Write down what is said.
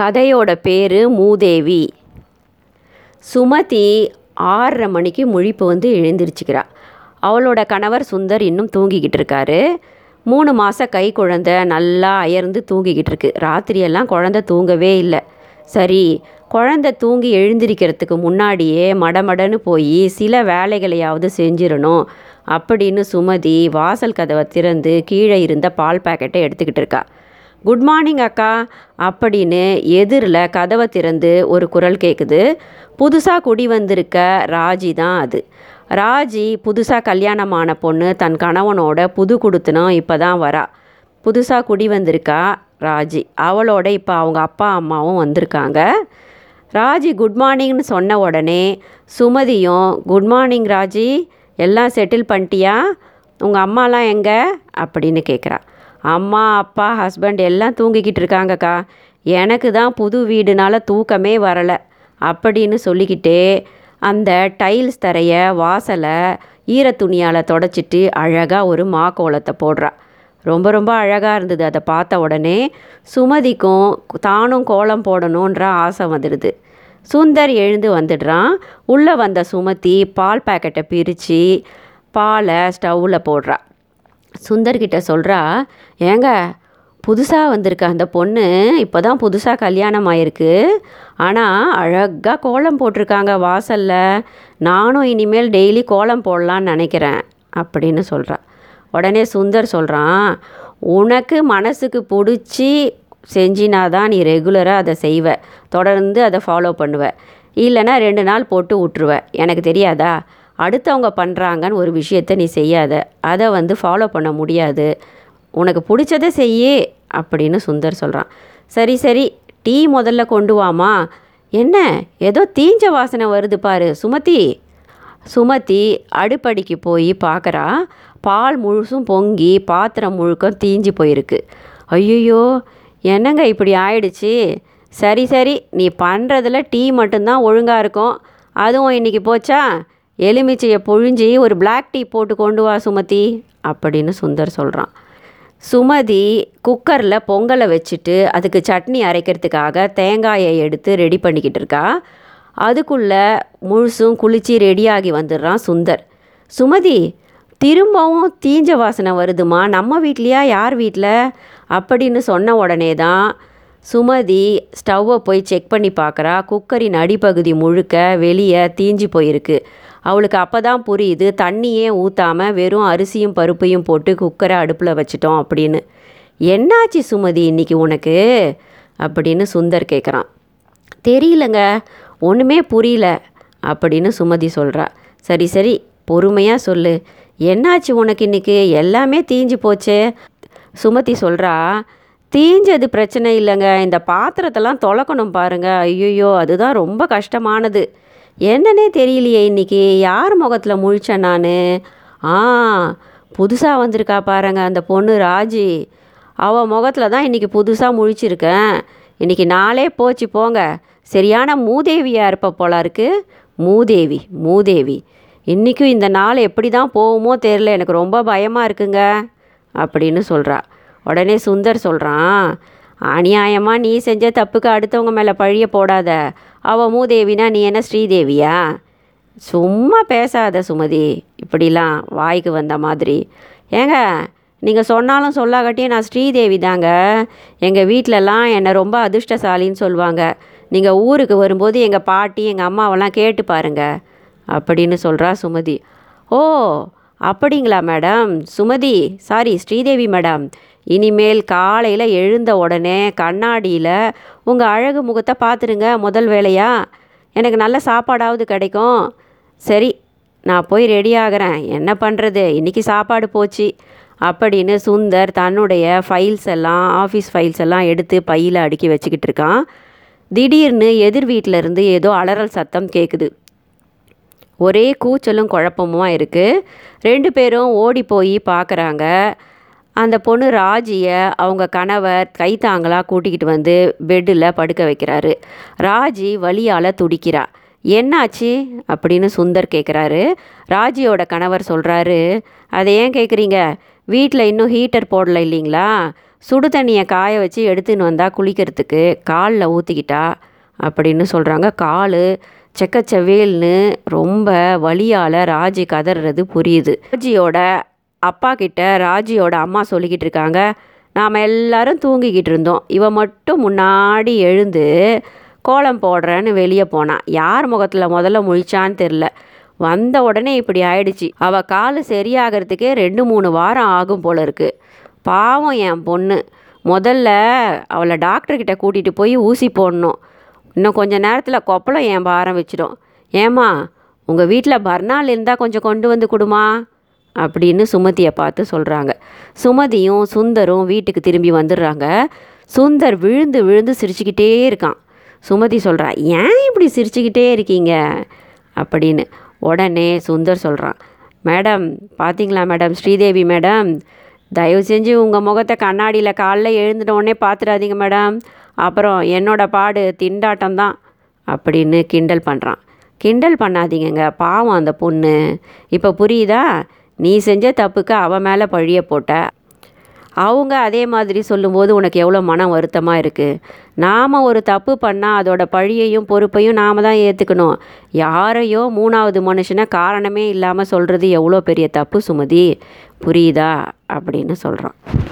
கதையோட பேர் மூதேவி. சுமதி ஆறரை மணிக்கு முழிப்பு வந்து எழுந்திருச்சுக்கிறா. அவளோட கணவர் சுந்தர் இன்னும் தூங்கிக்கிட்டு இருக்காரு. மூணு மாதம் கை குழந்த நல்லா அயர்ந்து தூங்கிக்கிட்டு இருக்கு. ராத்திரியெல்லாம் குழந்த தூங்கவே இல்லை. சரி குழந்த தூங்கி எழுந்திருக்கிறதுக்கு முன்னாடியே மடமடன்னு போய் சில வேலைகளையாவது செஞ்சிடணும் அப்படின்னு சுமதி வாசல் கதவை திறந்து கீழே இருந்த பால் பேக்கெட்டை எடுத்துக்கிட்டு இருக்கா. குட் மார்னிங் அக்கா அப்படின்னு எதிரில் கதவை திறந்து ஒரு குரல் கேட்குது புதுசாக குடி வந்திருக்க ராஜி தான் அது. ராஜி புதுசாக கல்யாணமான பொண்ணு தன் கணவனோட புது குடுத்தனம் இப்போ தான் வரா. புதுசாக குடி வந்திருக்கா ராஜி. அவளோட இப்போ அவங்க அப்பா அம்மாவும் வந்திருக்காங்க. ராஜி குட் மார்னிங்னு சொன்ன உடனே சுமதியும் குட் மார்னிங் ராஜி எல்லாம் செட்டில் பண்ணிட்டியா? உங்கள் அம்மாலாம் எங்கே? அப்படின்னு கேட்குறா அம்மா அப்பா ஹஸ்பண்ட் எல்லாம் தூங்கிக்கிட்டு இருக்காங்கக்கா. எனக்கு தான் புது வீடுனால தூக்கமே வரலை. அப்படின்னு சொல்லிக்கிட்டே அந்த டைல்ஸ் தரைய வாசலை ஈரத்துணியால் தொடச்சிட்டு அழகாக ஒரு மா கோலத்தை போடுறா. ரொம்ப ரொம்ப அழகாக இருந்தது அதை பார்த்த உடனே சுமதிக்கும் தானும் கோலம் போடணுன்ற ஆசை வந்துடுது. சுந்தர் எழுந்து வந்துடுறான். உள்ளே வந்த சுமதி பால் பாக்கெட்டை பிரித்து பாலை ஸ்டவ்வில் போடுறா. சுந்தர்கிட்ட சொல்கிறா ஏங்க புதுசாக வந்திருக்க அந்த பொண்ணு இப்போ தான் புதுசாக கல்யாணம் ஆயிருக்கு ஆனால் அழகாக கோலம் போட்டிருக்காங்க வாசலில். நானும் இனிமேல் டெய்லி கோலம் போடலான்னு நினைக்கிறேன் அப்படின்னு சொல்கிறா உடனே சுந்தர் சொல்கிறான் உனக்கு மனசுக்கு பிடிச்சி செஞ்சினா தான் நீ ரெகுலராக அதை செய்வ. தொடர்ந்து அதை ஃபாலோ பண்ணுவ. இல்லைன்னா ரெண்டு நாள் போட்டு விட்ருவ எனக்கு தெரியாதா? அடுத்தவங்க பண்ணுறாங்கன்னு ஒரு விஷயத்த நீ செய்யாத. அதை வந்து ஃபாலோ பண்ண முடியாது. உனக்கு பிடிச்சதை செய்யே அப்படின்னு சுந்தர் சொல்கிறான் சரி சரி டீ முதல்ல கொண்டு வாமா. என்ன? ஏதோ தீஞ்ச வாசனை வருது பாரு சுமதி. சுமதி அடுப்படிக்கு போய் பார்க்குறா பால் முழுசும் பொங்கி பாத்திரம் முழுக்கம் தீஞ்சு போயிருக்கு. ஐயோ என்னங்க இப்படி ஆயிடுச்சு? சரி சரி நீ பண்ணுறதுல டீ மட்டும்தான் ஒழுங்காக இருக்கும். அதுவும் இன்றைக்கி போச்சா? எலுமிச்சையை புழிஞ்சி ஒரு பிளாக் டீ போட்டு கொண்டு வா சுமதி அப்படின்னு சுந்தர் சொல்கிறான் சுமதி குக்கரில் பொங்கலை வச்சுட்டு அதுக்கு சட்னி அரைக்கிறதுக்காக தேங்காயை எடுத்து ரெடி பண்ணிக்கிட்டு இருக்கா. அதுக்குள்ளே முழுசும் குளித்து ரெடியாகி வந்துடுறான் சுந்தர். சுமதி திரும்பவும் தீஞ்ச வாசனை வருதுமா? நம்ம வீட்லையா? யார் வீட்டில் அப்படின்னு சொன்ன உடனே தான் சுமதி ஸ்டவ்வை போய் செக் பண்ணி பார்க்குறா. குக்கரின் அடிப்பகுதி முழுக்க வெளியே தீஞ்சு போயிருக்கு. அவளுக்கு அப்போ தான் புரியுது தண்ணியே ஊற்றாமல் வெறும் அரிசியும் பருப்பையும் போட்டு குக்கரை அடுப்பில் வச்சிட்டோம் அப்படின்னு. என்னாச்சு சுமதி இன்னைக்கு உனக்கு? அப்படின்னு சுந்தர் கேட்குறான் தெரியலங்க ஒன்றுமே புரியல அப்படின்னு சுமதி சொல்கிறா சரி சரி பொறுமையாக சொல்லு. என்னாச்சு உனக்கு இன்றைக்கி எல்லாமே தீஞ்சு போச்சே. சுமதி சொல்கிறா தீஞ்சது பிரச்சனை இல்லைங்க இந்த பாத்திரத்தெல்லாம் தொலைக்கணும் பாருங்கள் ஐயோ அதுதான் ரொம்ப கஷ்டமானது. என்னன்னே தெரியலையே இன்னைக்கு. யார் முகத்தில் முழிச்சேன் நான்? ஆ புதுசாக வந்திருக்கா பாருங்க அந்த பொண்ணு ராஜி. அவள் முகத்தில் தான் இன்றைக்கி புதுசாக முழிச்சிருக்கேன். இன்றைக்கி நாளே போச்சு போங்க. சரியான மூதேவியாக இருப்ப போல இருக்குது மூதேவி மூதேவி. இன்றைக்கும் இந்த நாள் எப்படி தான் போகுமோ தெரில எனக்கு ரொம்ப பயமாக இருக்குங்க அப்படின்னு சொல்கிறா உடனே சுந்தர் சொல்கிறான் அநியாயமாக நீ செஞ்ச தப்புக்கு அடுத்தவங்க மேலே பழிய போடாத. அவள் மூதேவினா நீ என்ன ஸ்ரீதேவியா? சும்மா பேசாத சுமதி. இப்படிலாம் வாய்க்கு வந்த மாதிரி. ஏங்க நீங்கள் சொன்னாலும் சொல்லாகட்டியும் நான் ஸ்ரீதேவி தாங்க. எங்கள் வீட்டிலலாம் என்னை ரொம்ப அதிர்ஷ்டசாலின்னு சொல்லுவாங்க நீங்கள் ஊருக்கு வரும்போது எங்கள் பாட்டி எங்கள் அம்மாவெல்லாம் கேட்டு பாருங்க. அப்படின்னு சொல்கிறா சுமதி. ஓ அப்படிங்களா madam. Sumathi sorry Sridevi madam. இனிமேல் காலையில் எழுந்த உடனே கண்ணாடியில் உங்கள் அழகு முகத்தை பார்த்துருங்க முதல் வேலையா? எனக்கு நல்ல சாப்பாடாவது கிடைக்கும். சரி நான் போய் ரெடி ஆகிறேன். என்ன பண்ணுறது இன்றைக்கி சாப்பாடு போச்சு. அப்படின்னு சுந்தர் தன்னுடைய ஃபைல்ஸ் எல்லாம் ஆஃபீஸ் ஃபைல்ஸ் எல்லாம் எடுத்து பையில் அடுக்கி வச்சுக்கிட்டு இருக்கான். திடீர்னு எதிர் வீட்டில் இருந்து ஏதோ அலறல் சத்தம் கேட்குது ஒரே கூச்சலும் குழப்பமும் இருக்குது ரெண்டு பேரும் ஓடி போய் பார்க்குறாங்க அந்த பொண்ணு ராஜியை அவங்க கணவர் கைத்தாங்களாக கூட்டிக்கிட்டு வந்து பெட்டில் படுக்க வைக்கிறாரு. ராஜி வலியால் துடிக்கிறா. என்னாச்சு? அப்படின்னு சுந்தர் கேட்குறாரு ராஜியோட கணவர் சொல்கிறாரு அதை ஏன் கேட்குறீங்க வீட்டில் இன்னும் ஹீட்டர் போடல இல்லைங்களா? சுடு தண்ணியை காய வச்சு எடுத்துன்னு வந்தால் குளிக்கிறதுக்கு காலில் ஊற்றிக்கிட்டா அப்படின்னு சொல்கிறாங்க கால் செக்கச்செவேல்னு ரொம்ப வழியால் ராஜி கதறது புரியுது. ராஜியோட அப்பா கிட்ட ராஜியோட அம்மா சொல்லிக்கிட்டு இருக்காங்க. நாம் எல்லாரும் தூங்கிக்கிட்டு இருந்தோம். இவன் மட்டும் முன்னாடி எழுந்து கோலம் போடுறேன்னு வெளியே போனான் யார் முகத்தில் முதல்ல முழிச்சான்னு தெரில வந்த உடனே இப்படி ஆயிடுச்சு. அவள் கால் சரியாகிறதுக்கே ரெண்டு மூணு வாரம் ஆகும் போல இருக்கு. பாவம் என் பொண்ணு. முதல்ல அவளை டாக்டர்கிட்ட கூட்டிகிட்டு போய் ஊசி போடணும். இன்னும் கொஞ்சம் நேரத்தில் கொப்பளம் என் பாரம் வச்சிடும். ஏம்மா உங்கள் வீட்டில் பர்னால் இருந்தால் கொஞ்சம் கொண்டு வந்து கொடுமா? அப்படின்னு சுமதியை பார்த்து சொல்கிறாங்க சுமதியும் சுந்தரும் வீட்டுக்கு திரும்பி வந்துடுறாங்க. சுந்தர் விழுந்து விழுந்து சிரிச்சுக்கிட்டே இருக்கான். சுமதி சொல்கிறா ஏன் இப்படி சிரிச்சுக்கிட்டே இருக்கீங்க? அப்படின்னு. உடனே சுந்தர் சொல்கிறான் மேடம் பார்த்தீங்களா மேடம் ஸ்ரீதேவி மேடம் தயவு செஞ்சு உங்கள் முகத்தை கண்ணாடியில் காலைல எழுந்துட்ட உடனே பார்த்துடாதீங்க மேடம். அப்புறம் என்னோட பாடு திண்டாட்டம் தான். அப்படின்னு கிண்டல் பண்ணுறான் கிண்டல் பண்ணாதீங்கங்க பாவம் அந்த பொண்ணு. இப்போ புரியுதா? நீ செஞ்ச தப்புக்கு அவன் மேலே பழிய போட்ட. அவங்க அதே மாதிரி சொல்லும்போது உனக்கு எவ்வளோ மனம் வருத்தமாக இருக்குது நாம் ஒரு தப்பு பண்ணால் அதோட பழியையும் பொறுப்பையும் நாம் தான் ஏற்றுக்கணும் யாரையோ மூணாவது மனுஷனை காரணமே இல்லாமல் சொல்கிறது எவ்வளோ பெரிய தப்பு சுமதி? புரியுதா? அப்படின்னு சொல்கிறான்